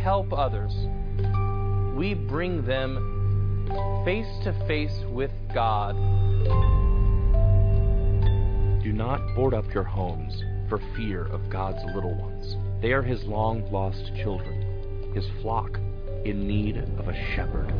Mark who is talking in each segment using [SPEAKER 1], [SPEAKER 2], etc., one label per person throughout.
[SPEAKER 1] help others, we bring them face to face with God.
[SPEAKER 2] Do not board up your homes for fear of God's little ones. They are his long lost children, his flock in need of a shepherd.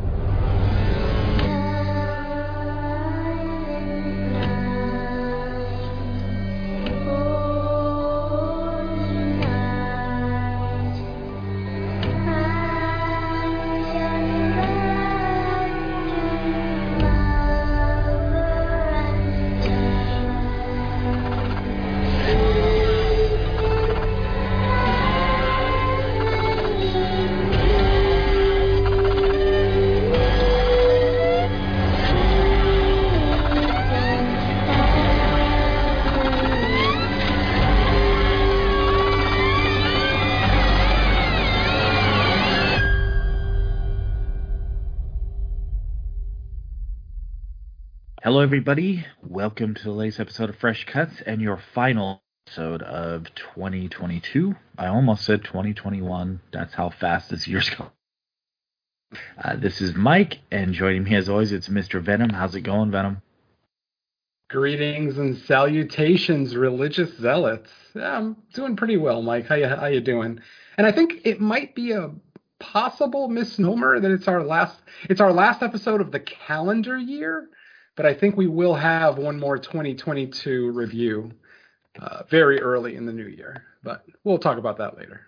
[SPEAKER 3] Everybody. Welcome to the latest episode of Fresh Cuts and your final episode of 2022. I almost said 2021. That's how fast this year's going. Uh, this is Mike, and joining me as always, it's Mr. Venom. How's it going, Venom?
[SPEAKER 4] Greetings and salutations, religious zealots. I'm doing pretty well, Mike. How you how you doing? And I think it might be a possible misnomer that it's our last it's our last episode of the calendar year but I think we will have one more 2022 review uh, very early in the new year. But we'll talk about that later.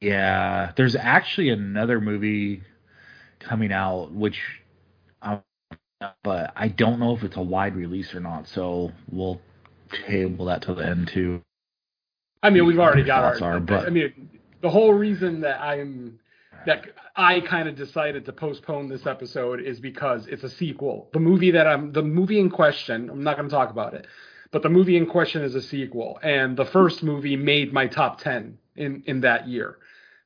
[SPEAKER 3] Yeah, there's actually another movie coming out, which, I, but I don't know if it's a wide release or not. So we'll table that to the end too.
[SPEAKER 4] I mean, we've already got our.
[SPEAKER 3] Are, but
[SPEAKER 4] I mean, the whole reason that I'm that I kind of decided to postpone this episode is because it's a sequel. The movie that I'm the movie in question, I'm not going to talk about it, but the movie in question is a sequel and the first movie made my top 10 in in that year.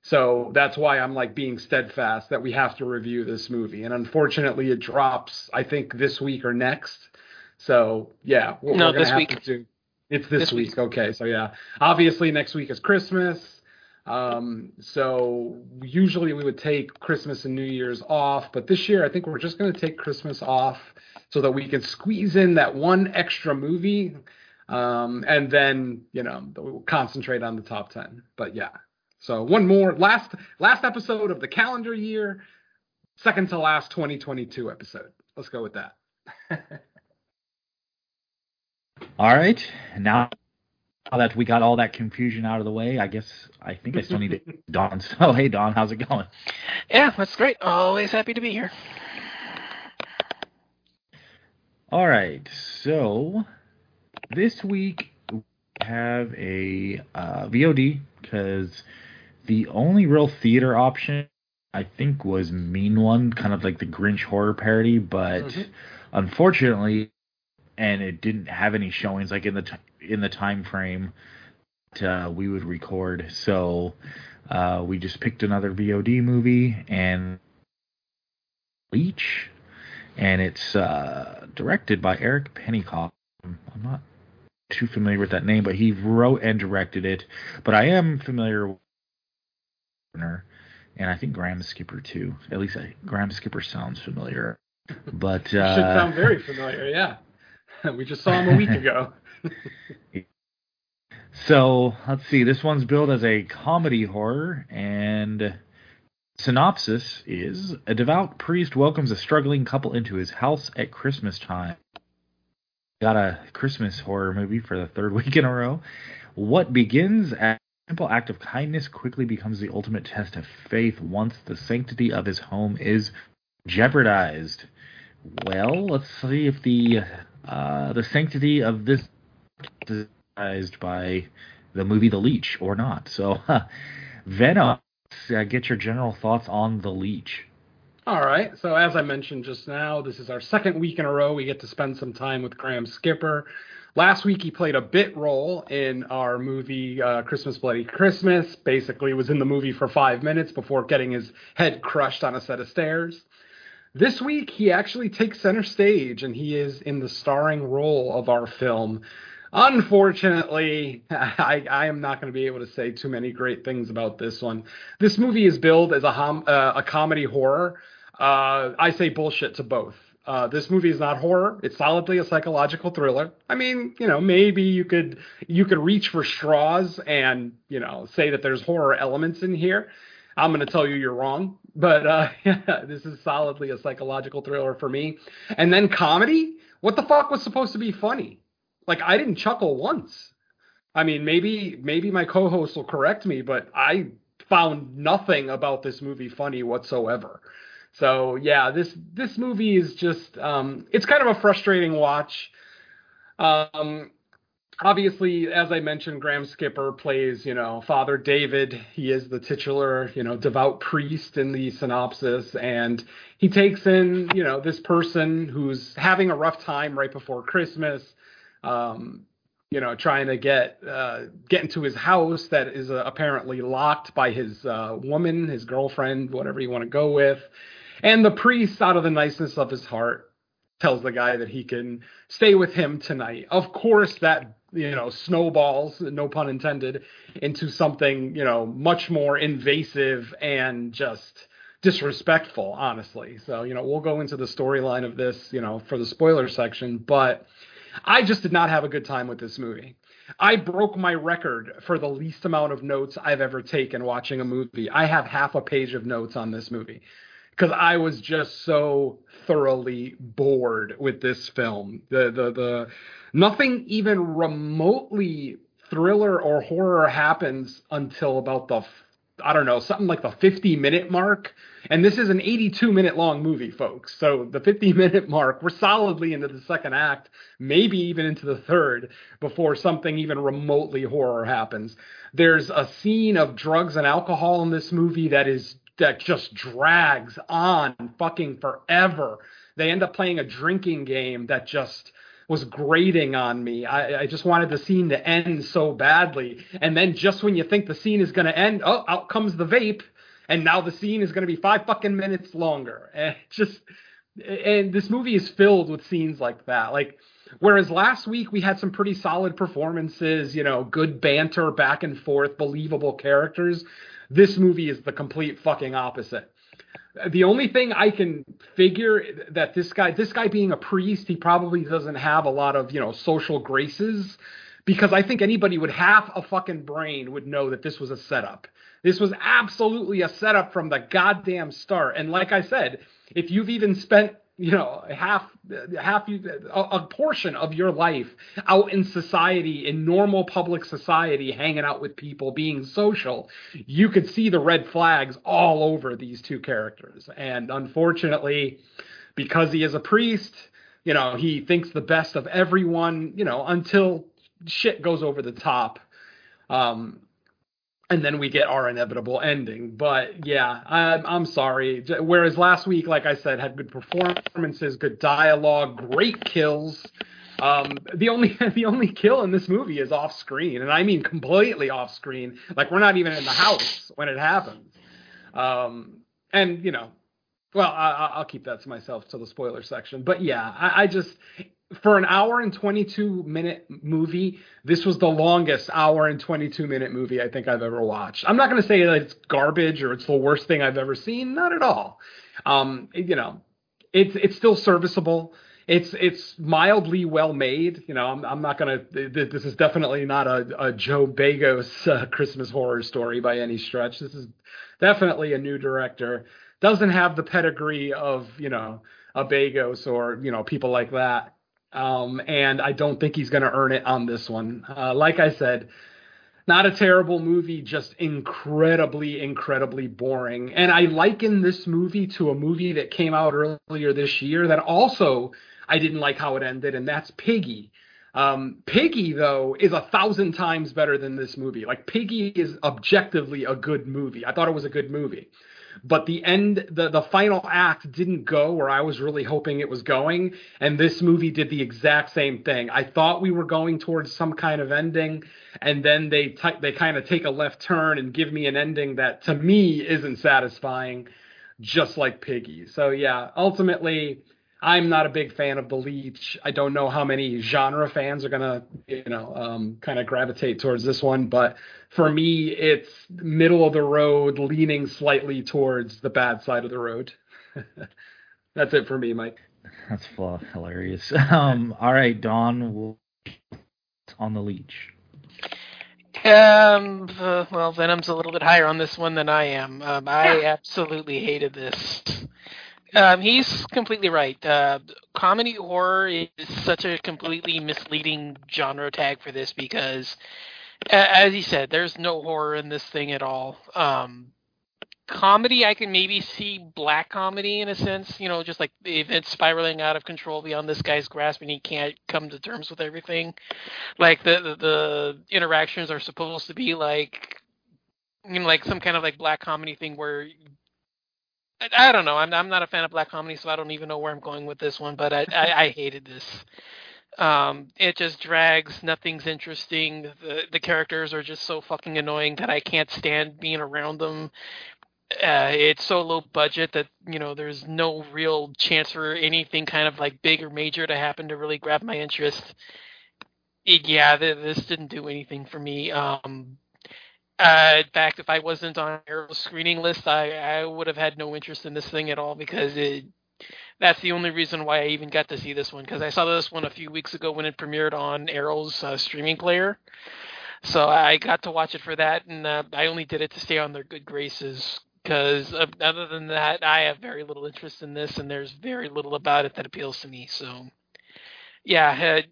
[SPEAKER 4] So that's why I'm like being steadfast that we have to review this movie. And unfortunately it drops I think this week or next. So, yeah,
[SPEAKER 5] we're, no, we're this week.
[SPEAKER 4] Do, it's this, this week. week. Okay, so yeah. Obviously next week is Christmas um, so usually we would take Christmas and New Year's off, but this year I think we're just going to take Christmas off so that we can squeeze in that one extra movie, um, and then you know we'll concentrate on the top ten. But yeah, so one more last last episode of the calendar year, second to last 2022 episode. Let's go with that.
[SPEAKER 3] All right, now now that we got all that confusion out of the way, I guess I think I still need to Don. So hey Don, how's it going?
[SPEAKER 5] Yeah, that's great. Always happy to be here.
[SPEAKER 3] All right, so this week we have a uh, VOD because the only real theater option I think was Mean One, kind of like the Grinch horror parody, but mm-hmm. unfortunately, and it didn't have any showings like in the t- in the time frame that, uh, we would record. So uh, we just picked another VOD movie and Leech, and it's uh, directed by Eric Pennycoff. I'm not too familiar with that name, but he wrote and directed it. But I am familiar with and I think Graham Skipper too. At least I, Graham Skipper sounds familiar. But uh,
[SPEAKER 4] should sound very familiar, yeah. we just saw him a week ago.
[SPEAKER 3] So let's see. This one's billed as a comedy horror, and synopsis is: A devout priest welcomes a struggling couple into his house at Christmas time. Got a Christmas horror movie for the third week in a row. What begins as a simple act of kindness quickly becomes the ultimate test of faith once the sanctity of his home is jeopardized. Well, let's see if the uh, the sanctity of this is by the movie The Leech or not. So, Venom, uh, get your general thoughts on The Leech.
[SPEAKER 4] All right. So, as I mentioned just now, this is our second week in a row we get to spend some time with Graham Skipper. Last week he played a bit role in our movie uh, Christmas Bloody Christmas. Basically, was in the movie for five minutes before getting his head crushed on a set of stairs. This week, he actually takes center stage and he is in the starring role of our film. Unfortunately, I, I am not going to be able to say too many great things about this one. This movie is billed as a hom- uh, a comedy horror. Uh, I say bullshit to both. Uh, this movie is not horror. It's solidly a psychological thriller. I mean, you know, maybe you could you could reach for straws and you know say that there's horror elements in here. I'm going to tell you you're wrong, but uh, yeah, this is solidly a psychological thriller for me. And then comedy. What the fuck was supposed to be funny? Like I didn't chuckle once. I mean, maybe maybe my co-host will correct me, but I found nothing about this movie funny whatsoever. So yeah, this this movie is just um, it's kind of a frustrating watch. Um, obviously, as I mentioned, Graham Skipper plays you know Father David. He is the titular you know devout priest in the synopsis, and he takes in you know this person who's having a rough time right before Christmas. Um, you know, trying to get uh, get into his house that is uh, apparently locked by his uh, woman, his girlfriend, whatever you want to go with. And the priest, out of the niceness of his heart, tells the guy that he can stay with him tonight. Of course, that you know snowballs, no pun intended, into something you know much more invasive and just disrespectful, honestly. So you know we'll go into the storyline of this, you know, for the spoiler section, but I just did not have a good time with this movie. I broke my record for the least amount of notes I've ever taken watching a movie. I have half a page of notes on this movie because I was just so thoroughly bored with this film. The the the nothing even remotely thriller or horror happens until about the I don't know, something like the 50 minute mark. And this is an 82 minute long movie, folks. So the 50 minute mark, we're solidly into the second act, maybe even into the third before something even remotely horror happens. There's a scene of drugs and alcohol in this movie that is that just drags on fucking forever. They end up playing a drinking game that just was grating on me. I, I, just wanted the scene to end so badly. And then just when you think the scene is going to end, oh, out comes the vape. And now the scene is going to be five fucking minutes longer. And just, and this movie is filled with scenes like that. Like, whereas last week we had some pretty solid performances, you know, good banter back and forth, believable characters. This movie is the complete fucking opposite. The only thing I can figure that this guy, this guy being a priest, he probably doesn't have a lot of, you know, social graces because I think anybody with half a fucking brain would know that this was a setup. This was absolutely a setup from the goddamn start. And like I said, if you've even spent you know half half a, portion of your life out in society in normal public society hanging out with people being social you could see the red flags all over these two characters. And unfortunately because he is a priest you know he thinks the best of everyone you know until shit goes over the top. Um and then we get our inevitable ending. But yeah, I'm, I'm sorry. Whereas last week, like I said, had good performances, good dialogue, great kills. Um, the only the only kill in this movie is off screen, and I mean completely off screen. Like we're not even in the house when it happens. Um, and you know, well, I, will keep that to myself till the spoiler section. But yeah, I, I just for an hour and 22 minute movie, this was the longest hour and 22 minute movie I think I've ever watched. I'm not going to say that it's garbage or it's the worst thing I've ever seen. Not at all. Um, you know, it's it's still serviceable. It's it's mildly well made. You know, I'm, I'm not gonna. This is definitely not a, a Joe Begos uh, Christmas horror story by any stretch. This is definitely a new director. Doesn't have the pedigree of you know a Begos or you know people like that. Um, and I don't think he's going to earn it on this one. Uh, like I said, not a terrible movie, just incredibly, incredibly boring. And I liken this movie to a movie that came out earlier this year that also I didn't like how it ended, and that's Piggy. Um, Piggy, though, is a thousand times better than this movie. Like, Piggy is objectively a good movie. I thought it was a good movie but the end the the final act didn't go where I was really hoping it was going and this movie did the exact same thing. I thought we were going towards some kind of ending and then they t- they kind of take a left turn and give me an ending that to me isn't satisfying just like Piggy. So yeah, ultimately I'm not a big fan of The Leech. I don't know how many genre fans are gonna, you know, um, kind of gravitate towards this one, but for me, it's middle of the road, leaning slightly towards the bad side of the road. That's it for me, Mike.
[SPEAKER 3] That's hilarious. Um, all right, Don, on the Leech.
[SPEAKER 5] Um. Uh, well, Venom's a little bit higher on this one than I am. Um, I absolutely hated this. Um, he's completely right. Uh, comedy horror is such a completely misleading genre tag for this because, as he said, there's no horror in this thing at all. Um, comedy, I can maybe see black comedy in a sense, you know, just like the events spiraling out of control beyond this guy's grasp and he can't come to terms with everything. Like the the, the interactions are supposed to be like you know, like some kind of like black comedy thing where I, I don't know. I'm I'm not a fan of black comedy, so I don't even know where I'm going with this one. But I I, I hated this. Um, it just drags. Nothing's interesting. The the characters are just so fucking annoying that I can't stand being around them. Uh, it's so low budget that you know there's no real chance for anything kind of like big or major to happen to really grab my interest. It, yeah, th- this didn't do anything for me. Um, uh, in fact, if I wasn't on Arrow's screening list, I, I would have had no interest in this thing at all because it. That's the only reason why I even got to see this one because I saw this one a few weeks ago when it premiered on Arrow's uh, streaming player. So I got to watch it for that, and uh, I only did it to stay on their good graces because uh, other than that, I have very little interest in this, and there's very little about it that appeals to me. So, yeah,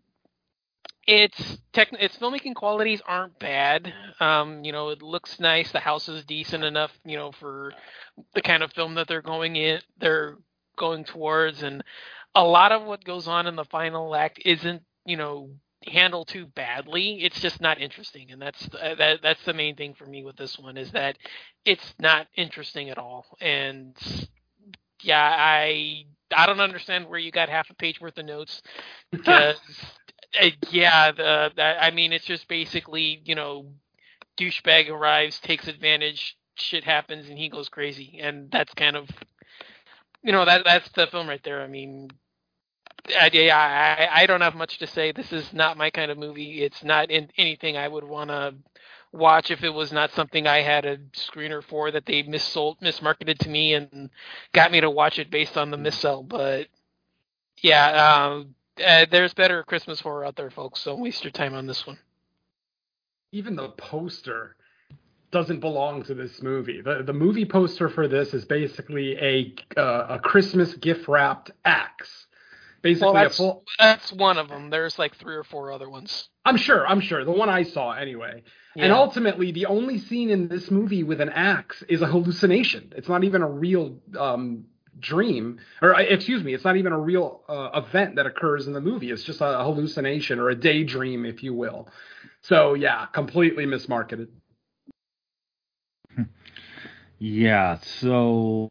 [SPEAKER 5] its tech its filmmaking qualities aren't bad. Um, you know, it looks nice. The house is decent enough, you know, for the kind of film that they're going in they're going towards and a lot of what goes on in the final act isn't, you know, handled too badly. It's just not interesting, and that's uh, that that's the main thing for me with this one is that it's not interesting at all. And yeah, I I don't understand where you got half a page worth of notes because uh, yeah, the, I mean, it's just basically, you know, douchebag arrives, takes advantage, shit happens, and he goes crazy, and that's kind of, you know, that that's the film right there. I mean, I, yeah, I, I don't have much to say. This is not my kind of movie. It's not in anything I would want to watch if it was not something I had a screener for that they missold, mismarketed to me and got me to watch it based on the missell. But yeah, um, uh, there's better Christmas horror out there, folks. Don't waste your time on this one.
[SPEAKER 4] Even the poster doesn't belong to this movie. The the movie poster for this is basically a uh, a Christmas gift wrapped axe. Basically,
[SPEAKER 5] well, that's,
[SPEAKER 4] full...
[SPEAKER 5] that's one of them. There's like three or four other ones.
[SPEAKER 4] I'm sure. I'm sure. The one I saw anyway. Yeah. And ultimately, the only scene in this movie with an axe is a hallucination. It's not even a real um, dream or uh, excuse me it's not even a real uh, event that occurs in the movie. It's just a hallucination or a daydream if you will. So yeah completely mismarketed.
[SPEAKER 3] Yeah so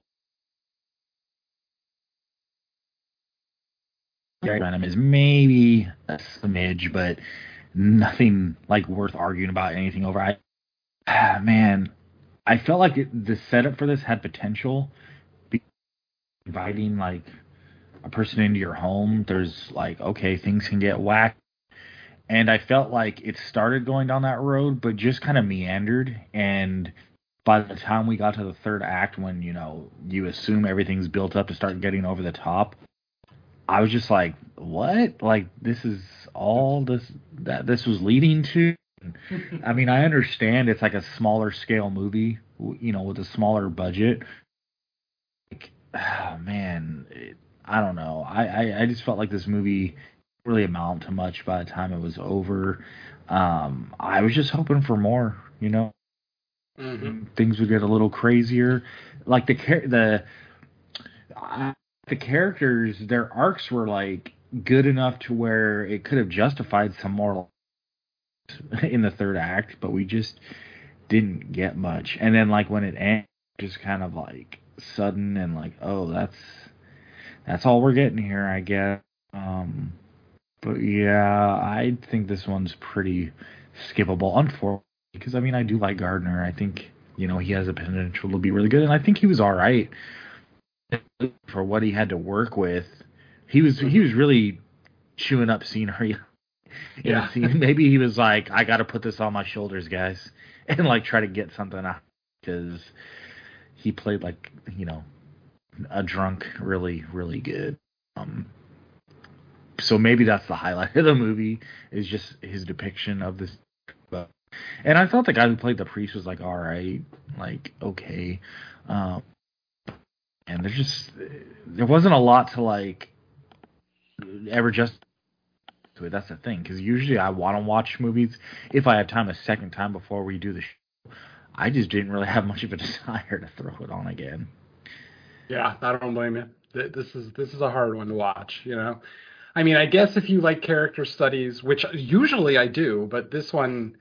[SPEAKER 3] Venom is maybe a smidge, but nothing like worth arguing about anything over. I, ah, man, I felt like it, the setup for this had potential, inviting like a person into your home, there's like okay, things can get whacked. And I felt like it started going down that road, but just kind of meandered. And by the time we got to the third act, when you know you assume everything's built up to start getting over the top, I was just like, what? Like this is all this that this was leading to. I mean, I understand it's like a smaller scale movie, you know, with a smaller budget, oh, man, it, I don't know. I, I, I just felt like this movie really amount to much by the time it was over. Um, I was just hoping for more, you know.
[SPEAKER 4] Mm-hmm.
[SPEAKER 3] Things would get a little crazier. Like the the uh, the characters, their arcs were like good enough to where it could have justified some more in the third act, but we just didn't get much. And then like when it ended, just kind of like sudden and like, oh, that's that's all we're getting here, I guess. Um, but yeah, I think this one's pretty skippable, unfortunately, because I mean I do like Gardner. I think you know he has a potential to be really good, and I think he was all right for what he had to work with. he was he was really chewing up scenery.
[SPEAKER 4] Yeah.
[SPEAKER 3] scene. Maybe he was like, I got to put this on my shoulders, guys, and like try to get something out because he played like you know a drunk really really good. Um, so maybe that's the highlight of the movie is just his depiction of this. And I thought the guy who played the priest was like all right, like okay. Um, and there's just there wasn't a lot to like ever just to it. That's the thing because usually I want to watch movies if I have time a second time before we do the show. I just didn't really have much of a desire to throw it on again.
[SPEAKER 4] Yeah, I don't blame you. This is this is a hard one to watch. You know, I mean, I guess if you like character studies, which usually I do, but this one,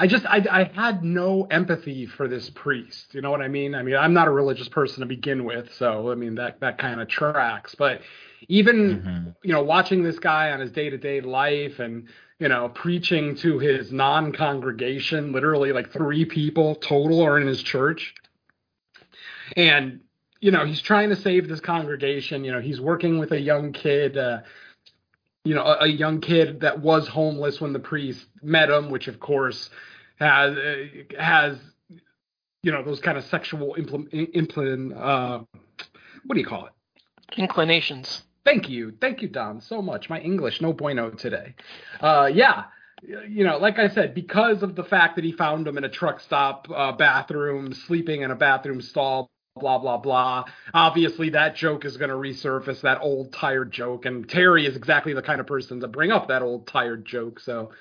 [SPEAKER 4] I just I I had no empathy for this priest. You know what I mean? I mean, I'm not a religious person to begin with, so I mean that that kind of tracks. But even
[SPEAKER 3] Mhm.
[SPEAKER 4] you know, watching this guy on his day to day life and you know, preaching to his non congregation, literally like three people total are in his church. And, you know, he's trying to save this congregation. You know, he's working with a young kid, uh, you know, a, a young kid that was homeless when the priest met him, which of course has, uh, has, you know, those kind of sexual implement, implement, uh, what do you call it?
[SPEAKER 5] Inclinations.
[SPEAKER 4] Thank you, thank you, Don, so much. My English no bueno today. Uh, yeah, you know, like I said, because of the fact that he found him in a truck stop uh, bathroom, sleeping in a bathroom stall, blah blah blah. Obviously, that joke is going to resurface, that old tired joke, and Terry is exactly the kind of person to bring up that old tired joke. So,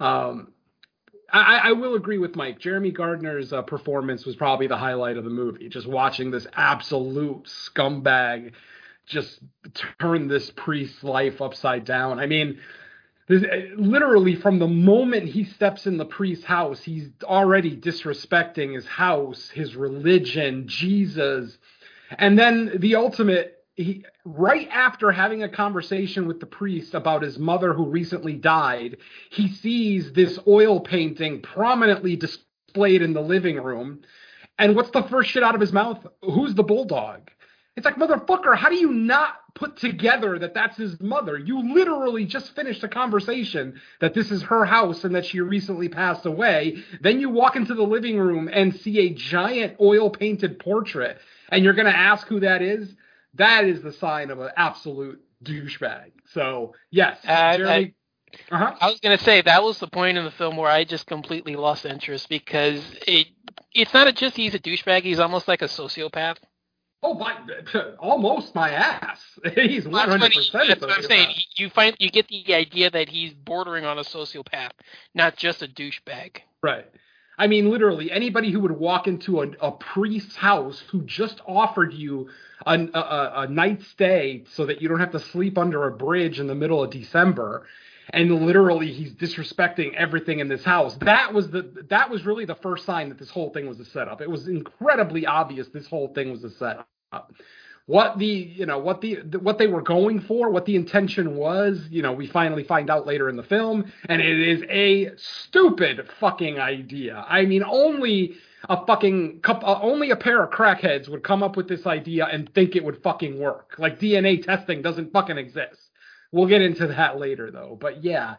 [SPEAKER 4] um, I, I will agree with Mike. Jeremy Gardner's uh, performance was probably the highlight of the movie. Just watching this absolute scumbag just turn this priest's life upside down. I mean, this, literally from the moment he steps in the priest's house, he's already disrespecting his house, his religion, Jesus. And then the ultimate, he, right after having a conversation with the priest about his mother who recently died, he sees this oil painting prominently displayed in the living room. And what's the first shit out of his mouth? Who's the bulldog? It's like, motherfucker, how do you not put together that that's his mother? You literally just finished a conversation that this is her house and that she recently passed away. Then you walk into the living room and see a giant oil painted portrait, and you're going to ask who that is? That is the sign of an absolute douchebag. So, yes,
[SPEAKER 5] I-
[SPEAKER 4] Jeremy. uh-huh.
[SPEAKER 5] I was gonna say that was the point in the film where I just completely lost interest because it it's not a, just he's a douchebag. He's almost like a sociopath.
[SPEAKER 4] Oh, my, almost my ass. He's 100%
[SPEAKER 5] that's what I'm saying. You find you get the idea that he's bordering on a sociopath, not just a douchebag.
[SPEAKER 4] Right. I mean, literally, anybody who would walk into a, a priest's house who just offered you a, a, a night stay so that you don't have to sleep under a bridge in the middle of December, and literally he's disrespecting everything in this house. That was the that was really the first sign that this whole thing was a setup. It was incredibly obvious this whole thing was a setup. What the you know what the what they were going for what the intention was you know we finally find out later in the film. And it is a stupid fucking idea. I mean only a fucking couple uh, only a pair of crackheads would come up with this idea and think it would fucking work. Like dna testing doesn't fucking exist we'll get into that later though but yeah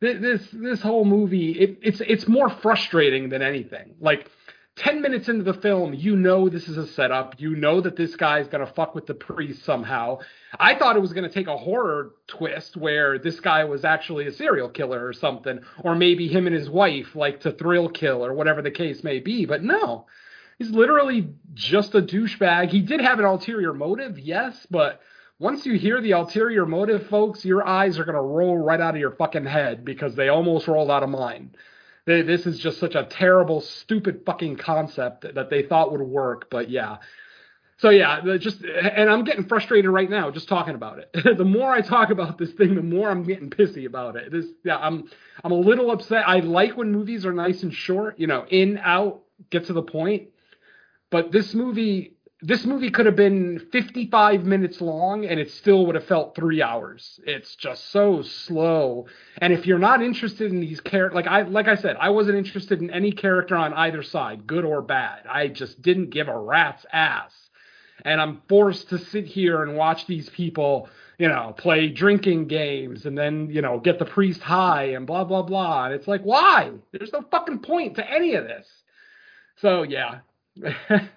[SPEAKER 4] th- this this whole movie it, it's it's more frustrating than anything like 10 minutes into the film, you know this is a setup. You know that this guy's going to fuck with the priest somehow. I thought it was going to take a horror twist where this guy was actually a serial killer or something, or maybe him and his wife like to thrill kill or whatever the case may be. But no, he's literally just a douchebag. He did have an ulterior motive, yes, but once you hear the ulterior motive, folks, your eyes are going to roll right out of your fucking head because they almost rolled out of mine. They, this is just such a terrible, stupid fucking concept that, that they thought would work. But yeah. So yeah, just and I'm getting frustrated right now just talking about it. the more I talk about this thing, the more I'm getting pissy about it. This yeah, I'm I'm a little upset. I like when movies are nice and short, you know, in out, get to the point. But this movie this movie could have been 55 minutes long and it still would have felt three hours. It's just so slow. And if you're not interested in these characters, like I like I said, I wasn't interested in any character on either side, good or bad. I just didn't give a rat's ass. And I'm forced to sit here and watch these people you know, play drinking games and then, you know, get the priest high and blah blah blah. And it's like, why? There's no fucking point to any of this. So yeah.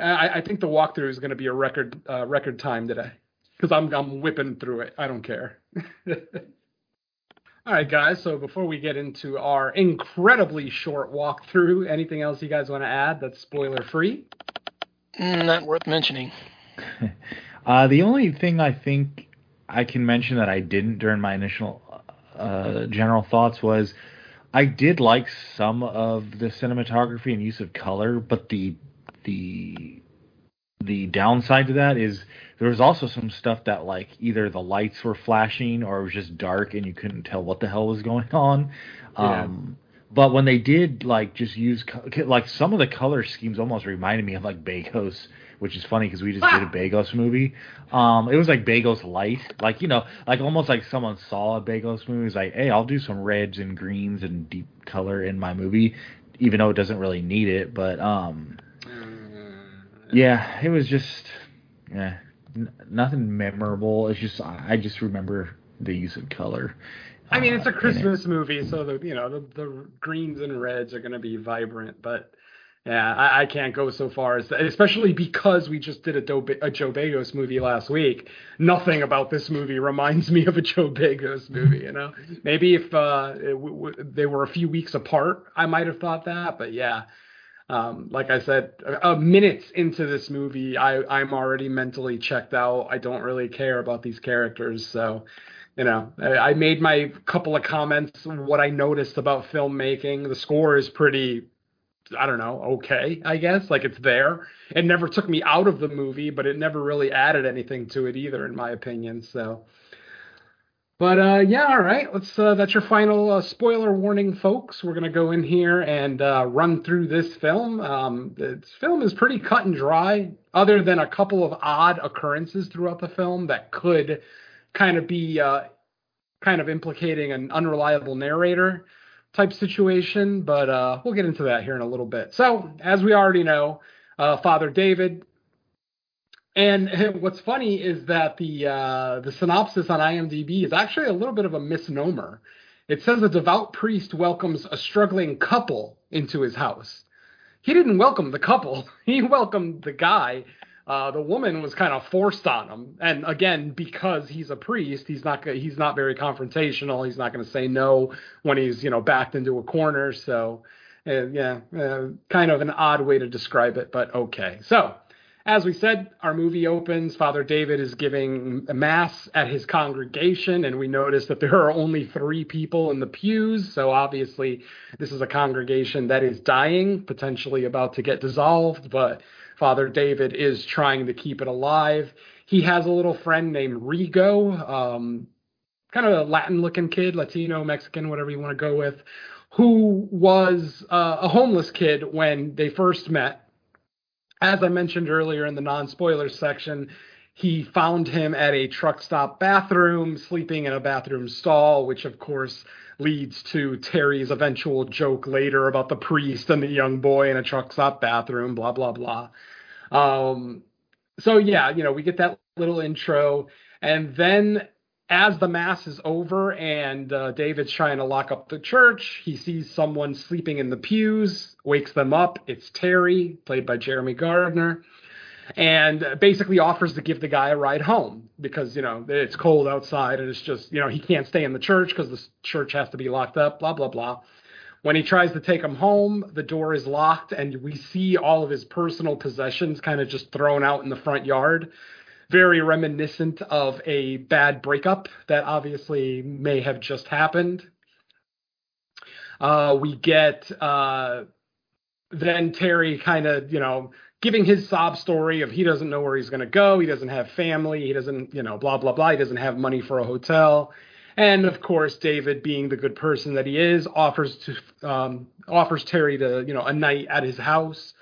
[SPEAKER 4] I, I think the walkthrough is going to be a record uh, record time today because I'm I'm whipping through it. I don't care. All right, guys. So before we get into our incredibly short walkthrough, anything else you guys want to add that's spoiler free?
[SPEAKER 5] Mm, not worth mentioning.
[SPEAKER 3] uh, the only thing I think I can mention that I didn't during my initial uh, general thoughts was I did like some of the cinematography and use of color, but the the the downside to that is there was also some stuff that like either the lights were flashing or it was just dark and you couldn't tell what the hell was going on. Yeah. Um, but when they did like just use like some of the color schemes almost reminded me of like Begos, which is funny because we just did a Begos movie. Um, it was like Begos light, like you know, like almost like someone saw a Begos movie. Was like, hey, I'll do some reds and greens and deep color in my movie, even though it doesn't really need it. But um, yeah, it was just yeah, n- nothing memorable. It's just I just remember the use of color.
[SPEAKER 4] I mean, it's a uh, Christmas movie, so the you know the the greens and reds are going to be vibrant, but yeah, I, I, can't go so far as, especially because we just did a, Do, a Joe Begos movie last week. Nothing about this movie reminds me of a Joe Begos movie. You know, maybe if uh, it, w- w- they were a few weeks apart, I might have thought that. But yeah, um, like I said, uh, minutes into this movie, I, I'm already mentally checked out. I don't really care about these characters. So, you know, I, I made my couple of comments, what I noticed about filmmaking. The score is pretty, I don't know, okay, I guess. Like it's there. It never took me out of the movie, but it never really added anything to it either, in my opinion. So, but uh, yeah, all right. Let's. Uh, that's your final uh, spoiler warning, folks. We're gonna go in here and uh, run through this film. Um, this film is pretty cut and dry, other than a couple of odd occurrences throughout the film that could kind of be uh, kind of implicating an unreliable narrator type situation. But uh, we'll get into that here in a little bit. So, as we already know, Father David and what's funny is that the uh, the synopsis on IMDb is actually a little bit of a misnomer. It says a devout priest welcomes a struggling couple into his house. He didn't welcome the couple. He welcomed the guy. Uh, the woman was kind of forced on him, and again, because he's a priest, he's not he's not very confrontational. He's not going to say no when he's you know backed into a corner. So, uh, yeah, uh, kind of an odd way to describe it, but okay. So as we said, our movie opens. Father David is giving mass at his congregation, and we notice that there are only three people in the pews. So obviously, this is a congregation that is dying, potentially about to get dissolved. But Father David is trying to keep it alive. He has a little friend named Rigo, um, kind of a Latin-looking kid, Latino, Mexican, whatever you want to go with, who was uh, a homeless kid when they first met as I mentioned earlier in the non spoilers section, he found him at a truck stop bathroom, sleeping in a bathroom stall, which of course leads to Terry's eventual joke later about the priest and the young boy in a truck stop bathroom, blah, blah, blah. Um, so, yeah, you know, we get that little intro. And then as the mass is over and uh, David's trying to lock up the church, he sees someone sleeping in the pews, wakes them up. It's Terry, played by Jeremy Gardner, and basically offers to give the guy a ride home because, you know, it's cold outside and it's just, you know, he can't stay in the church because the church has to be locked up, blah, blah, blah. When he tries to take him home, the door is locked and we see all of his personal possessions kind of just thrown out in the front yard very reminiscent of a bad breakup that obviously may have just happened. Uh, we get uh, then Terry kind of, you know, giving his sob story of he doesn't know where he's going to go. He doesn't have family. He doesn't, you know, blah, blah, blah. He doesn't have money for a hotel. And of course, David, being the good person that he is, offers to um, offers Terry to, you know, a night at his house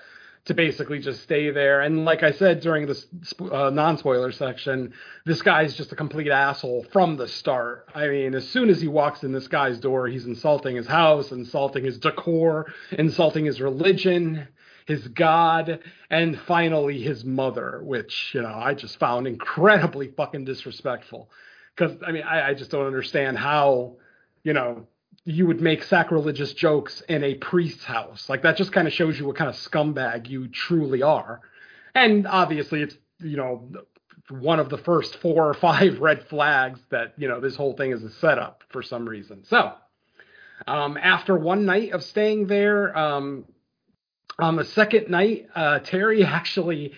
[SPEAKER 4] to basically just stay there. And like I said during this uh, non spoiler section, this guy's just a complete asshole from the start. I mean, as soon as he walks in this guy's door, he's insulting his house, insulting his decor, insulting his religion. his God, and finally his mother, which, you know, I just found incredibly fucking disrespectful. Because, I mean, I, I just don't understand how, you know, you would make sacrilegious jokes in a priest's house. Like that just kind of shows you what kind of scumbag you truly are. And obviously, it's you know one of the first four or five red flags that you know this whole thing is a setup for some reason. So um, after one night of staying there, um, on the second night, uh, Terry actually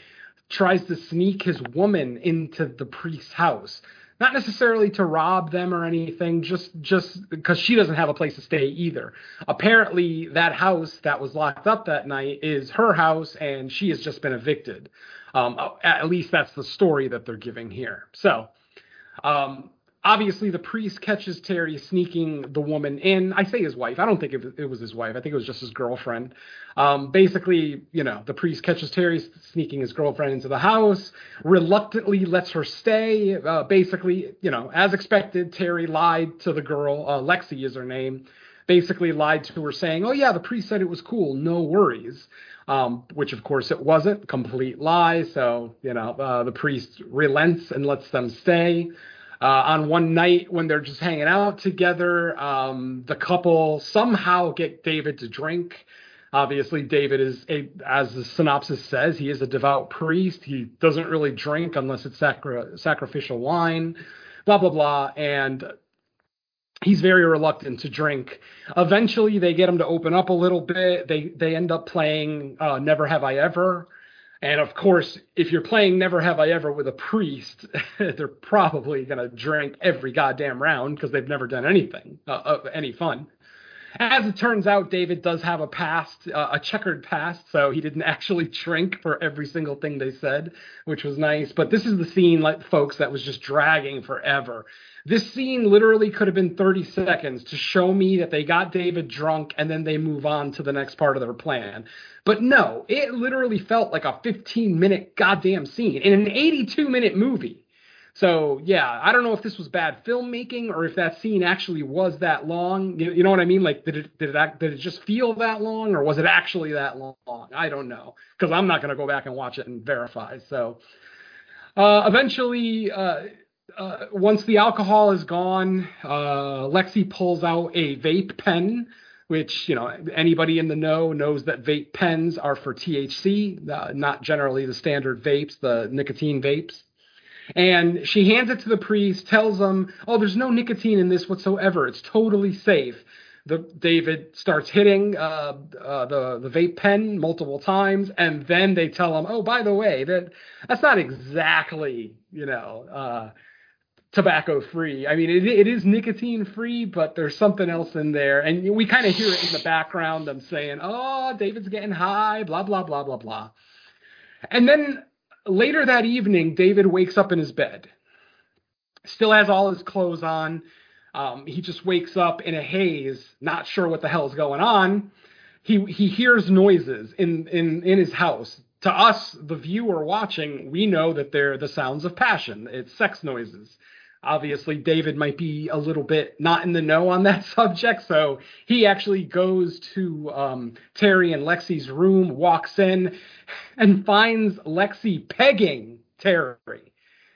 [SPEAKER 4] tries to sneak his woman into the priest's house not necessarily to rob them or anything just just because she doesn't have a place to stay either. Apparently that house that was locked up that night is her house and she has just been evicted. Um, at least that's the story that they're giving here. So um, obviously the priest catches Terry sneaking the woman in. I say his wife. I don't think it was his wife. I think it was just his girlfriend. Um, basically, you know, the priest catches Terry sneaking his girlfriend into the house, reluctantly lets her stay. Uh, basically, you know, as expected, Terry lied to the girl. Uh, Lexi is her name. Basically lied to her saying, "Oh yeah, the priest said it was cool. No worries." Um, which of course it wasn't. Complete lie. So you know, uh, the priest relents and lets them stay uh, on one night when they're just hanging out together. Um, the couple somehow get David to drink. Obviously, David is a, as the synopsis says, he is a devout priest. He doesn't really drink unless it's sacri- sacrificial wine, blah blah blah, and he's very reluctant to drink. Eventually, they get him to open up a little bit. They they end up playing uh, Never Have I Ever, and of course, if you're playing Never Have I Ever with a priest, they're probably going to drink every goddamn round because they've never done anything, uh, uh, any fun. As it turns out, David does have a past, uh, a checkered past, so he didn't actually drink for every single thing they said, which was nice. But this is the scene, like folks, that was just dragging forever. This scene literally could have been 30 seconds to show me that they got David drunk and then they move on to the next part of their plan. But no, it literally felt like a 15 minute goddamn scene in an 82 minute movie. So yeah, I don't know if this was bad filmmaking or if that scene actually was that long. You, you know what I mean? Like, did it did it did it just feel that long, or was it actually that long? I don't know because I'm not gonna go back and watch it and verify. So uh, eventually. Uh, uh, once the alcohol is gone, uh, Lexi pulls out a vape pen, which you know anybody in the know knows that vape pens are for THC, uh, not generally the standard vapes, the nicotine vapes. And she hands it to the priest, tells him, "Oh, there's no nicotine in this whatsoever. It's totally safe." The, David starts hitting uh, uh, the the vape pen multiple times, and then they tell him, "Oh, by the way, that that's not exactly you know uh, tobacco free. I mean, it, it is nicotine free, but there's something else in there. And we kind of hear it in the background, I'm saying, oh, David's getting high, blah, blah, blah, blah, blah. And then later that evening, David wakes up in his bed, still has all his clothes on. Um, he just wakes up in a haze, not sure what the hell is going on. He, he hears noises in, in, in his house. To us, the viewer watching, we know that they're the sounds of passion. It's sex noises obviously David might be a little bit not in the know on that subject, so he actually goes to um, Terry and Lexi's room, walks in, and finds Lexi pegging Terry.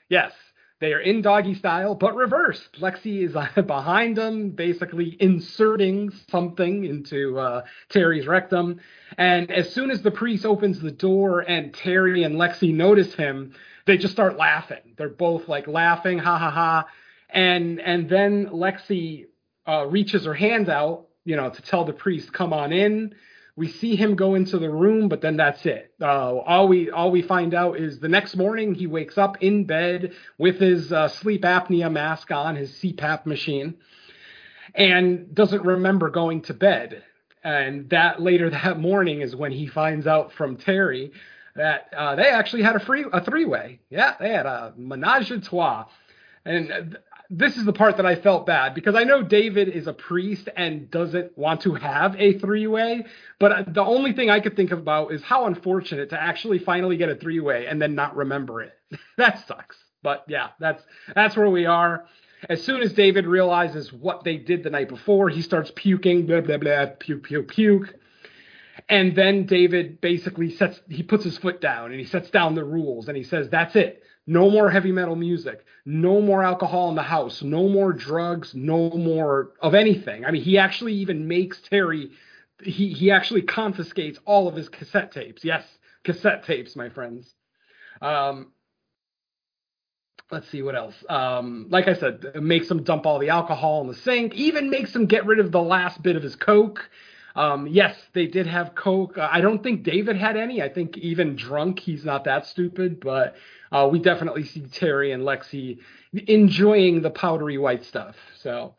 [SPEAKER 4] Yes, they are in doggy style, but reversed. Lexi is behind them, basically inserting something into uh, Terry's rectum. And as soon as the priest opens the door and Terry and Lexi notice him, they just start laughing. They're both like laughing, ha ha ha. And and then Lexi uh, reaches her hands out, you know, to tell the priest, "Come on in." We see him go into the room, but then that's it. Uh, all we all we find out is the next morning he wakes up in bed with his uh, sleep apnea mask on, his CPAP machine, and doesn't remember going to bed. And that later that morning is when he finds out from Terry that uh, they actually had a free a three way. Yeah, they had a menage a trois, and this is the part that I felt bad because I know David is a priest and doesn't want to have a three way, but the only thing I could think about is how unfortunate to actually finally get a three way and then not remember it. that sucks. But yeah, that's that's where we are. As soon as David realizes what they did the night before, he starts puking, blah blah blah, puke puke puke. And then David basically sets he puts his foot down and he sets down the rules and he says, That's it. No more heavy metal music, no more alcohol in the house, no more drugs, no more of anything. I mean, he actually even makes Terry he he actually confiscates all of his cassette tapes. Yes, cassette tapes, my friends. Um, let's see what else. Um, like I said, makes him dump all the alcohol in the sink. Even makes him get rid of the last bit of his coke. Um, yes, they did have coke. Uh, I don't think David had any. I think even drunk, he's not that stupid. But uh, we definitely see Terry and Lexi enjoying the powdery white stuff. So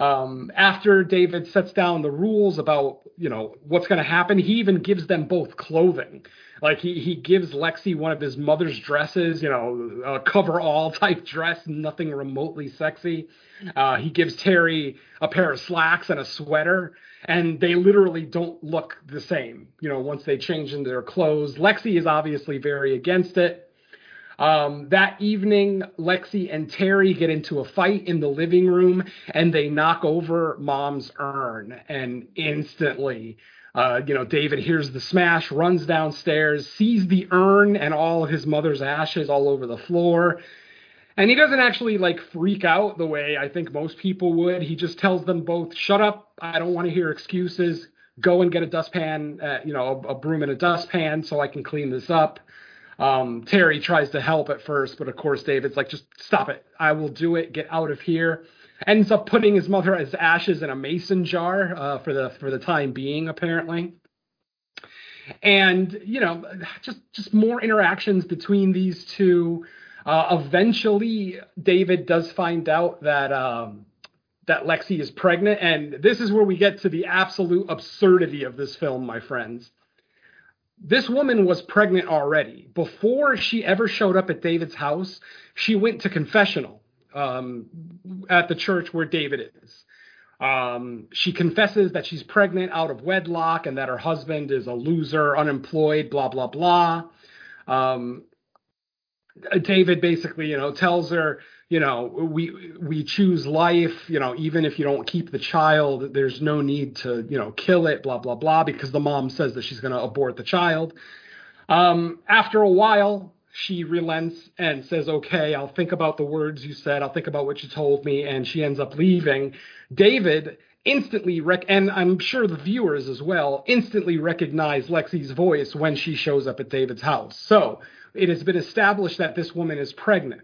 [SPEAKER 4] um, after David sets down the rules about you know what's going to happen, he even gives them both clothing. Like he he gives Lexi one of his mother's dresses, you know, a cover all type dress, nothing remotely sexy. Uh, he gives Terry a pair of slacks and a sweater, and they literally don't look the same. You know, once they change into their clothes, Lexi is obviously very against it. Um, that evening, Lexi and Terry get into a fight in the living room and they knock over mom's urn. And instantly, uh, you know, David hears the smash, runs downstairs, sees the urn and all of his mother's ashes all over the floor. And he doesn't actually like freak out the way I think most people would. He just tells them both, shut up. I don't want to hear excuses. Go and get a dustpan, uh, you know, a, a broom and a dustpan so I can clean this up. Um, Terry tries to help at first, but of course David's like, just stop it. I will do it. Get out of here. Ends up putting his mother as ashes in a mason jar uh, for the for the time being, apparently. And you know, just just more interactions between these two. Uh, eventually, David does find out that um, that Lexi is pregnant, and this is where we get to the absolute absurdity of this film, my friends this woman was pregnant already. Before she ever showed up at David's house, she went to confessional um, at the church where David is. Um, she confesses that she's pregnant out of wedlock and that her husband is a loser, unemployed, blah, blah, blah. Um, David basically, you know, tells her, you know, we we choose life, you know, even if you don't keep the child, there's no need to, you know, kill it, blah blah blah, because the mom says that she's going to abort the child. Um, after a while, she relents and says, "Okay, I'll think about the words you said. I'll think about what you told me," and she ends up leaving. David instantly rec- and I'm sure the viewers as well instantly recognize Lexi's voice when she shows up at David's house. So it has been established that this woman is pregnant.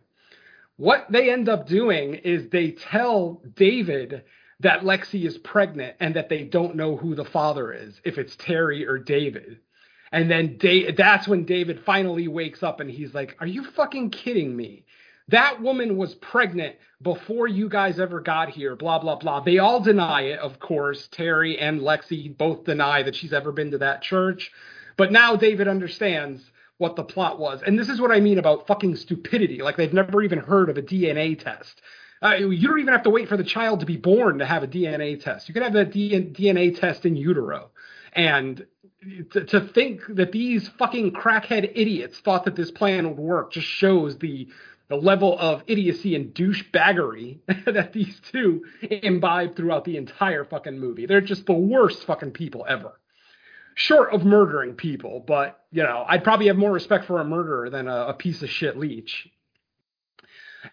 [SPEAKER 4] What they end up doing is they tell David that Lexi is pregnant and that they don't know who the father is, if it's Terry or David. And then da- that's when David finally wakes up and he's like, Are you fucking kidding me? That woman was pregnant before you guys ever got here, blah, blah, blah. They all deny it, of course. Terry and Lexi both deny that she's ever been to that church. But now David understands what the plot was. And this is what I mean about fucking stupidity. Like they've never even heard of a DNA test. Uh, you don't even have to wait for the child to be born to have a DNA test. You can have the DNA test in utero. And to, to think that these fucking crackhead idiots thought that this plan would work just shows the the level of idiocy and douchebaggery that these two imbibe throughout the entire fucking movie. They're just the worst fucking people ever short of murdering people, but you know, I'd probably have more respect for a murderer than a, a piece of shit leech.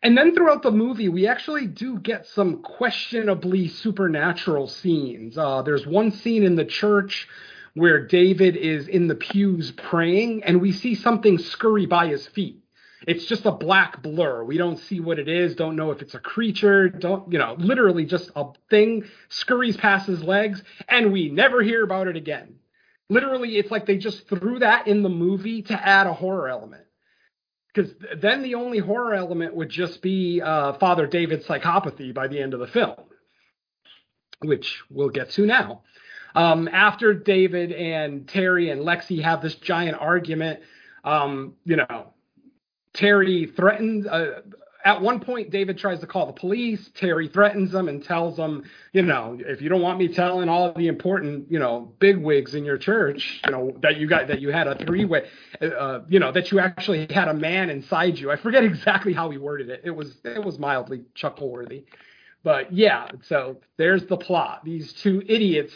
[SPEAKER 4] And then throughout the movie, we actually do get some questionably supernatural scenes. Uh, there's one scene in the church where David is in the pews praying, and we see something scurry by his feet. It's just a black blur. We don't see what it is, don't know if it's a creature, don't, you know, literally just a thing scurries past his legs, and we never hear about it again. Literally, it's like they just threw that in the movie to add a horror element. Because then the only horror element would just be uh, Father David's psychopathy by the end of the film, which we'll get to now. Um, after David and Terry and Lexi have this giant argument, um, you know, Terry threatens, uh, at one point, David tries to call the police. Terry threatens them and tells them, you know, if you don't want me telling all the important, you know, bigwigs in your church, you know, that you got that you had a three way, uh, you know, that you actually had a man inside you. I forget exactly how he worded it. It was it was mildly chuckle worthy, but yeah. So there's the plot. These two idiots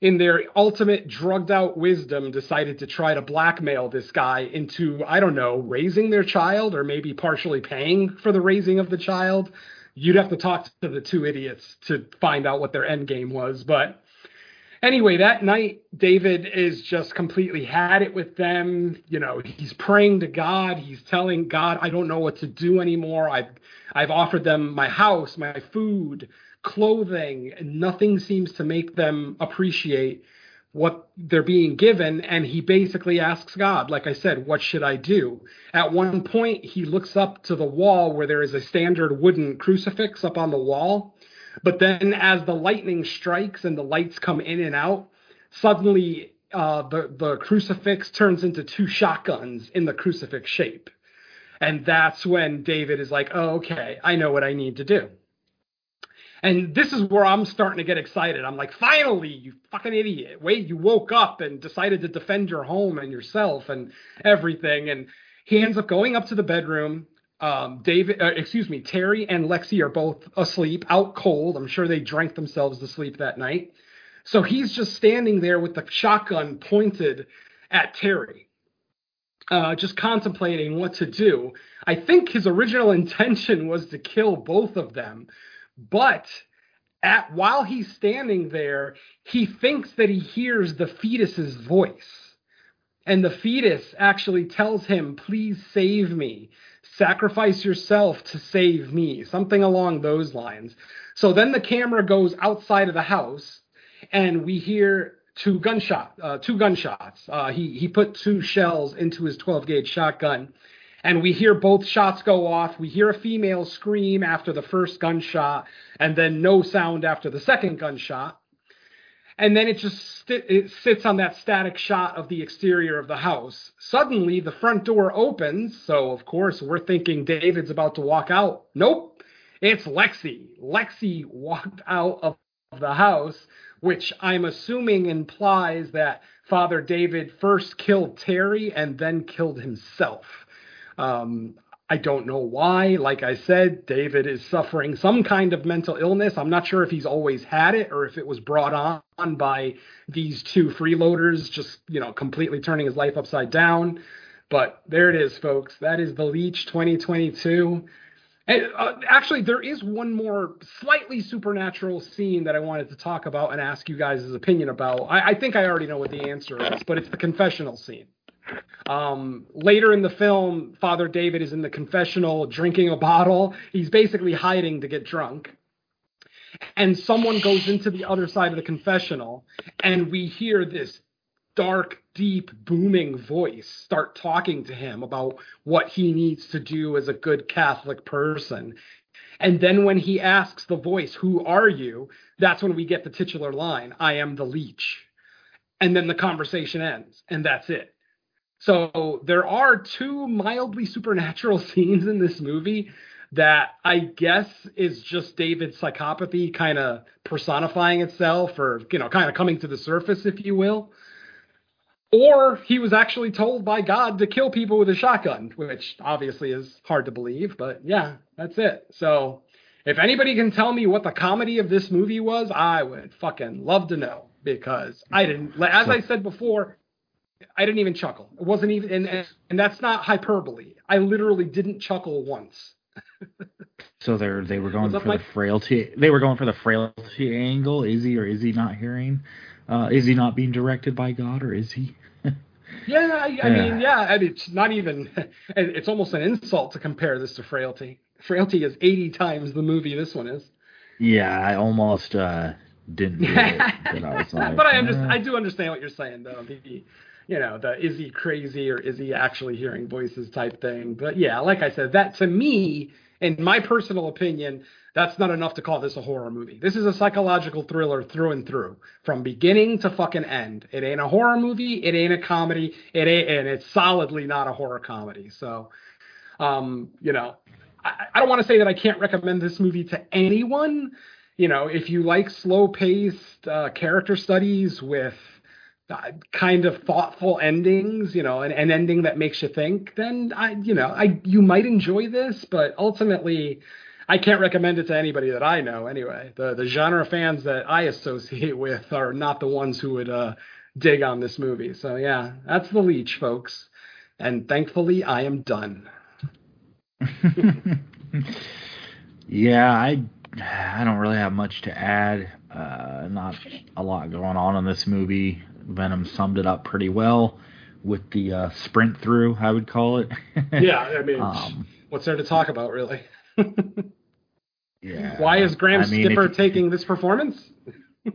[SPEAKER 4] in their ultimate drugged out wisdom, decided to try to blackmail this guy into, I don't know, raising their child or maybe partially paying for the raising of the child. You'd have to talk to the two idiots to find out what their end game was. But anyway, that night, David is just completely had it with them. You know, he's praying to God. He's telling God, I don't know what to do anymore. I've, I've offered them my house, my food, clothing. Nothing seems to make them appreciate what they're being given. And he basically asks God, like I said, what should I do? At one point, he looks up to the wall where there is a standard wooden crucifix up on the wall. But then as the lightning strikes and the lights come in and out, suddenly uh, the, the crucifix turns into two shotguns in the crucifix shape. And that's when David is like, oh, okay, I know what I need to do. And this is where I'm starting to get excited. I'm like, finally, you fucking idiot. Wait, you woke up and decided to defend your home and yourself and everything. And he ends up going up to the bedroom. Um, David, uh, excuse me, Terry and Lexi are both asleep, out cold. I'm sure they drank themselves to sleep that night. So he's just standing there with the shotgun pointed at Terry, uh, just contemplating what to do. I think his original intention was to kill both of them but at while he's standing there, he thinks that he hears the fetus's voice. And the fetus actually tells him, Please save me. Sacrifice yourself to save me. Something along those lines. So then the camera goes outside of the house and we hear two gunshot, uh, two gunshots. Uh, he he put two shells into his 12 gauge shotgun, and we hear both shots go off. We hear a female scream after the first gunshot, and then no sound after the second gunshot. And then it just st- it sits on that static shot of the exterior of the house. Suddenly, the front door opens. So, of course, we're thinking David's about to walk out. Nope, it's Lexi. Lexi walked out of the house, which I'm assuming implies that Father David first killed Terry and then killed himself. Um, I don't know why. Like I said, David is suffering some kind of mental illness. I'm not sure if he's always had it or if it was brought on by these two freeloaders just, you know, completely turning his life upside down. But there it is, folks. That is The Leech 2022. And, uh, actually, there is one more slightly supernatural scene that I wanted to talk about and ask you guys' opinion about. I, I think I already know what the answer is, but it's the confessional scene. Um, later in the film, Father David is in the confessional drinking a bottle. He's basically hiding to get drunk. And someone goes into the other side of the confessional, and we hear this dark, deep, booming voice start talking to him about what he needs to do as a good Catholic person. And then when he asks the voice, Who are you? That's when we get the titular line, I am the leech. And then the conversation ends, and that's it. So there are two mildly supernatural scenes in this movie that I guess is just David's psychopathy kind of personifying itself or, you know, kind of coming to the surface, if you will. Or he was actually told by God to kill people with a shotgun, which obviously is hard to believe, but yeah, that's it. So if anybody can tell me what the comedy of this movie was, I would fucking love to know because I didn't, as I said before, I didn't even chuckle. It wasn't even, and, and that's not hyperbole. I literally didn't chuckle once.
[SPEAKER 3] so they're they were going for the frailty. They were going for the frailty angle. Is he or is he not hearing? Uh, is he not being directed by God, or is he?
[SPEAKER 4] yeah, I, I yeah. mean, yeah. I mean, it's not even. It's almost an insult to compare this to Frailty. Frailty is 80 times the movie this one is.
[SPEAKER 3] Yeah, I almost uh, didn't. It, but I,
[SPEAKER 4] like, but I, understand, I do understand what you're saying, though. The, you know, the is he crazy or is he actually hearing voices type thing. But yeah, like I said, that to me, in my personal opinion, that's not enough to call this a horror movie. This is a psychological thriller through and through, from beginning to fucking end. It ain't a horror movie. It ain't a comedy. It ain't, and it's solidly not a horror comedy. So, um, you know, I, I don't want to say that I can't recommend this movie to anyone. You know, if you like slow paced uh, character studies with kind of thoughtful endings, you know, an, an ending that makes you think, then I, you know, I you might enjoy this, but ultimately, I can't recommend it to anybody that I know. Anyway, the the genre fans that I associate with are not the ones who would uh, dig on this movie. So yeah, that's the leech, folks. And thankfully, I am done.
[SPEAKER 3] yeah, I I don't really have much to add. Uh, not a lot going on in this movie. Venom summed it up pretty well with the uh, sprint through, I would call it.
[SPEAKER 4] yeah, I mean, um, what's there to talk about, really?
[SPEAKER 3] yeah.
[SPEAKER 4] Why is Graham I mean, Skipper taking this performance?
[SPEAKER 3] uh,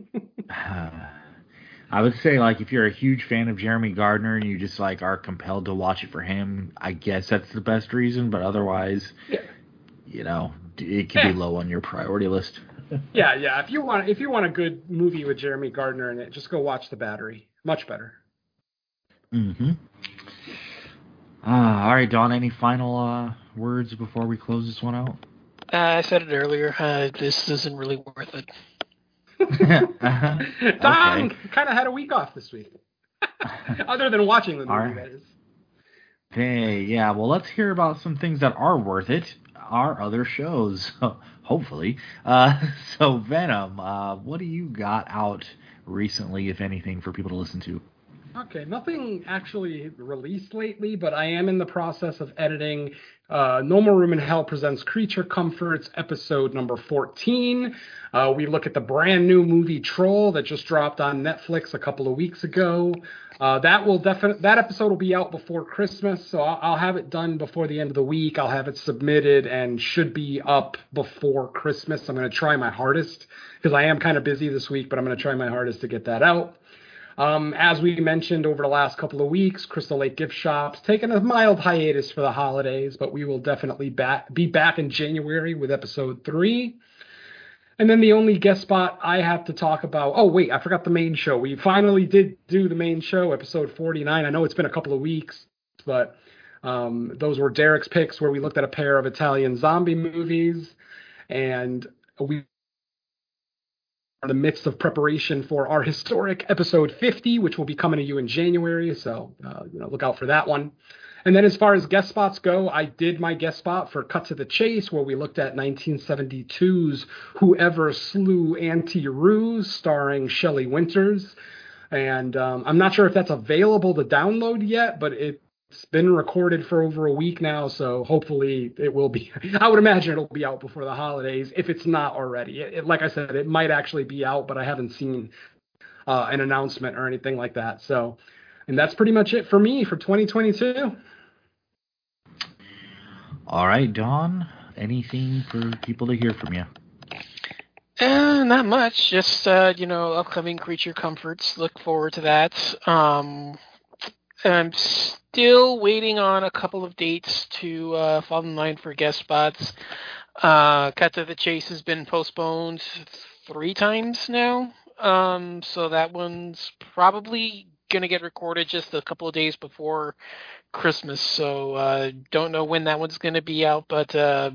[SPEAKER 3] I would say, like, if you're a huge fan of Jeremy Gardner and you just like are compelled to watch it for him, I guess that's the best reason. But otherwise, yeah. you know, it could yeah. be low on your priority list.
[SPEAKER 4] yeah, yeah. If you want, if you want a good movie with Jeremy Gardner in it, just go watch The Battery. Much better.
[SPEAKER 3] Mm-hmm. Uh, all right, Don. Any final uh, words before we close this one out?
[SPEAKER 5] Uh, I said it earlier. Uh, this isn't really worth it.
[SPEAKER 4] Don okay. kind of had a week off this week, other than watching the movie. Right. That is.
[SPEAKER 3] Hey, yeah. Well, let's hear about some things that are worth it. Our other shows, hopefully. Uh, so, Venom, uh, what do you got out recently, if anything, for people to listen to?
[SPEAKER 4] Okay, nothing actually released lately, but I am in the process of editing uh, No More Room in Hell presents Creature Comforts episode number 14. Uh, we look at the brand new movie Troll that just dropped on Netflix a couple of weeks ago. Uh, that will definitely that episode will be out before Christmas, so I'll, I'll, have it done before the end of the week. I'll have it submitted and should be up before Christmas. I'm going to try my hardest because I am kind of busy this week, but I'm going to try my hardest to get that out. Um, as we mentioned over the last couple of weeks, Crystal Lake Gift Shop's taking a mild hiatus for the holidays, but we will definitely back, be back in January with episode three. And then the only guest spot I have to talk about. Oh, wait, I forgot the main show. We finally did do the main show, episode 49. I know it's been a couple of weeks, but um, those were Derek's picks where we looked at a pair of Italian zombie movies. And we are in the midst of preparation for our historic episode 50, which will be coming to you in January. So, uh, you know, look out for that one. And then as far as guest spots go, I did my guest spot for Cut to the Chase, where we looked at 1972's Whoever Slew Auntie Roo's, starring Shelley Winters. And um, I'm not sure if that's available to download yet, but it it's been recorded for over a week now, so hopefully it will be. I would imagine it'll be out before the holidays if it's not already. It, it, like I said, it might actually be out, but I haven't seen uh, an announcement or anything like that. So, and that's pretty much it for me for 2022.
[SPEAKER 3] All right, Don. Anything for people to hear from you?
[SPEAKER 5] Uh, not much. Just uh, you know, upcoming creature comforts. Look forward to that. Um, I'm still waiting on a couple of dates to uh, fall in line for guest spots. Uh, Cut to the Chase has been postponed three times now, um, so that one's probably gonna get recorded just a couple of days before Christmas. So uh, don't know when that one's gonna be out, but uh,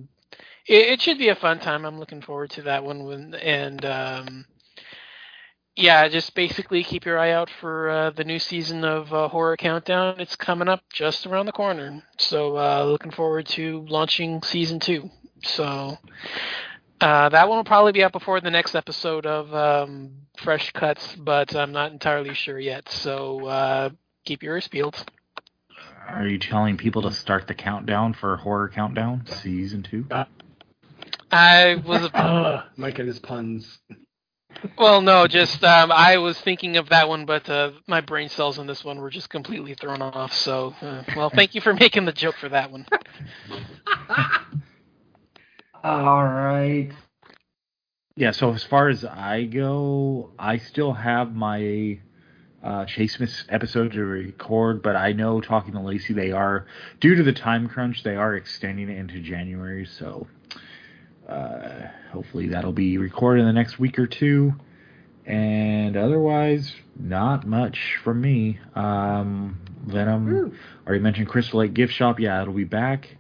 [SPEAKER 5] it, it, should be a fun time. I'm looking forward to that one. When, and um, yeah, just basically keep your eye out for uh, the new season of uh, Horror Countdown. It's coming up just around the corner. So uh, looking forward to launching season two. So uh, that one will probably be out before the next episode of um, Fresh Cuts, but I'm not entirely sure yet. So uh, keep your ears peeled.
[SPEAKER 3] Are you telling people to start the countdown for Horror Countdown season two?
[SPEAKER 5] I was.
[SPEAKER 4] A... Mike and his puns.
[SPEAKER 5] Well, no, just um, I was thinking of that one, but uh, my brain cells on this one were just completely thrown off. So, uh, well, thank you for making the joke for that one.
[SPEAKER 3] All right. Yeah. So as far as I go, I still have my uh, Chase Smith episode to record, but I know talking to Lacey, they are due to the time crunch, they are extending it into January. So uh, hopefully that'll be recorded in the next week or two. And otherwise, not much from me. Um, Venom, Ooh. already mentioned Crystal Lake Gift Shop. Yeah, it'll be back.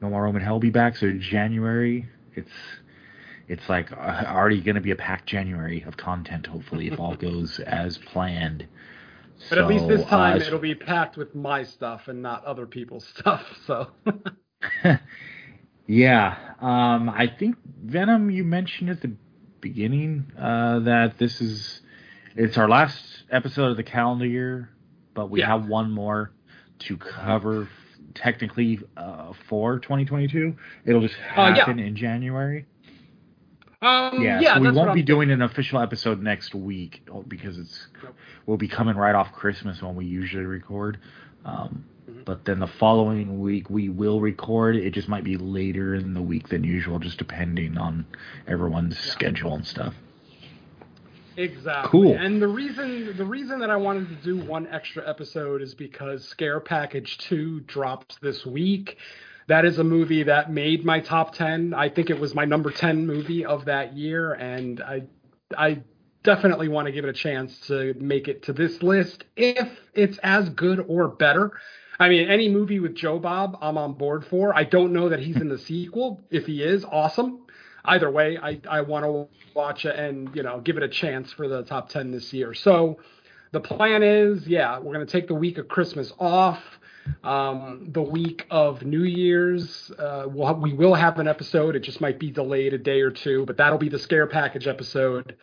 [SPEAKER 3] No More Room in Hell will be back. So January, it's it's like uh, already going to be a packed January of content. Hopefully, if all goes as planned.
[SPEAKER 4] But so, at least this time uh, it'll be packed with my stuff and not other people's stuff. So.
[SPEAKER 3] Yeah, um, I think Venom. You mentioned at the beginning uh, that this is it's our last episode of the calendar year, but we
[SPEAKER 4] Yeah.
[SPEAKER 3] have one more to cover. Technically, uh, for 2022, it'll just
[SPEAKER 4] Uh, yeah.
[SPEAKER 3] happen in January.
[SPEAKER 4] Um,
[SPEAKER 3] Yeah,
[SPEAKER 4] yeah,
[SPEAKER 3] so we won't be doing an official episode next week oh, because it's we'll be coming right off Christmas when we usually record. Um,
[SPEAKER 4] Mhm.
[SPEAKER 3] But then the following week we will record. It just might be later in the week than usual, just depending on everyone's schedule and stuff.
[SPEAKER 4] Exactly.
[SPEAKER 3] Cool.
[SPEAKER 4] And the reason the reason that I wanted to do one extra episode is because Scare Package 2 drops this week. That is a movie that made my top 10. I think it was my number 10 movie of that year and I I definitely want to give it a chance to make it to this list if it's as good or better. I mean, any movie with Joe Bob, I'm on board for. I don't know that he's in the sequel. If he is, awesome. Either way, I, I want to watch it and you know give it a chance for the top 10 this year. So the plan is, yeah, we're going to take the week of Christmas off. Um, the week of New Year's, uh, we'll we will have an episode. It just might be delayed a day or two, but that'll be the scare package episode.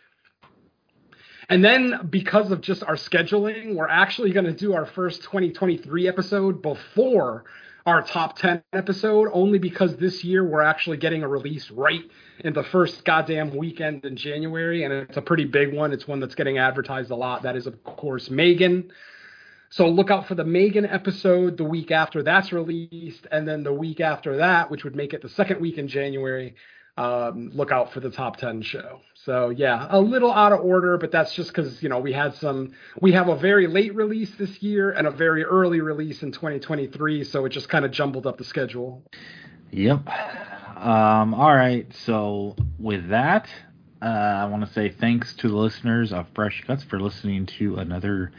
[SPEAKER 4] And then because of just our scheduling, we're actually going to do our first 2023 episode before our top 10 episode, only because this year we're actually getting a release right in the first goddamn weekend in January. And it's a pretty big one. It's one that's getting advertised a lot. That is, of course, Megan. So look out for the Megan episode the week after that's released. And then the week after that, which would make it the second week in January, um, look out for the top 10 show. So yeah, a little out of order, but that's just because, you know, we had some, we have a very late release this year and a very early release in 2023. So it just kind of jumbled up the schedule.
[SPEAKER 3] Yep. Um, all right. So with that, uh, I want to say thanks to the listeners of Fresh Cuts for listening to another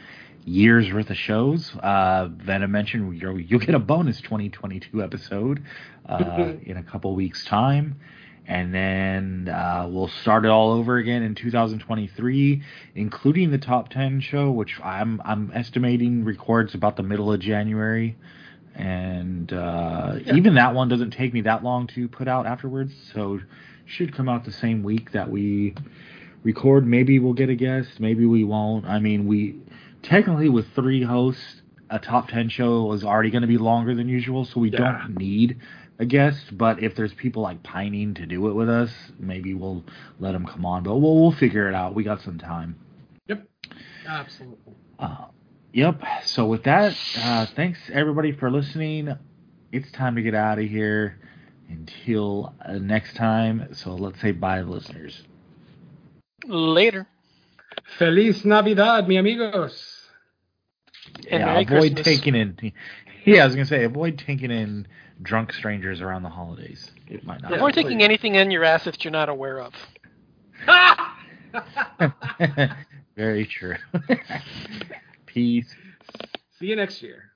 [SPEAKER 3] year's worth of shows. Uh, that I mentioned you'll, you'll get a bonus 2022 episode uh, in a couple weeks' time. And then uh, we'll start it all over again in 2023, including the top 10 show, which I'm I'm estimating records about the middle of January and uh,
[SPEAKER 4] Yeah.
[SPEAKER 3] even that one doesn't take me that long to put out afterwards so should come out the same week that we record maybe we'll get a guest maybe we won't i mean we technically with three hosts a top 10 show is already going to be longer than usual so we
[SPEAKER 4] Yeah.
[SPEAKER 3] don't need a guest but if there's people like pining to do it with us maybe we'll let them come on but we'll, we'll figure it out we got some time
[SPEAKER 4] Yep. Absolutely.
[SPEAKER 3] uh, yep. So with that, uh, thanks everybody for listening. It's time to get out of here until uh, next time. So let's say bye, listeners.
[SPEAKER 5] Later.
[SPEAKER 4] Feliz Navidad, mi amigos.
[SPEAKER 5] And
[SPEAKER 3] yeah,
[SPEAKER 5] Merry
[SPEAKER 3] avoid
[SPEAKER 5] Christmas.
[SPEAKER 3] taking in. Yeah, I was gonna say avoid taking in drunk strangers around the holidays. It might not.
[SPEAKER 4] Yeah.
[SPEAKER 5] Avoid taking anything in your ass that you're not aware of.
[SPEAKER 3] Very true. Peace.
[SPEAKER 4] See you next year.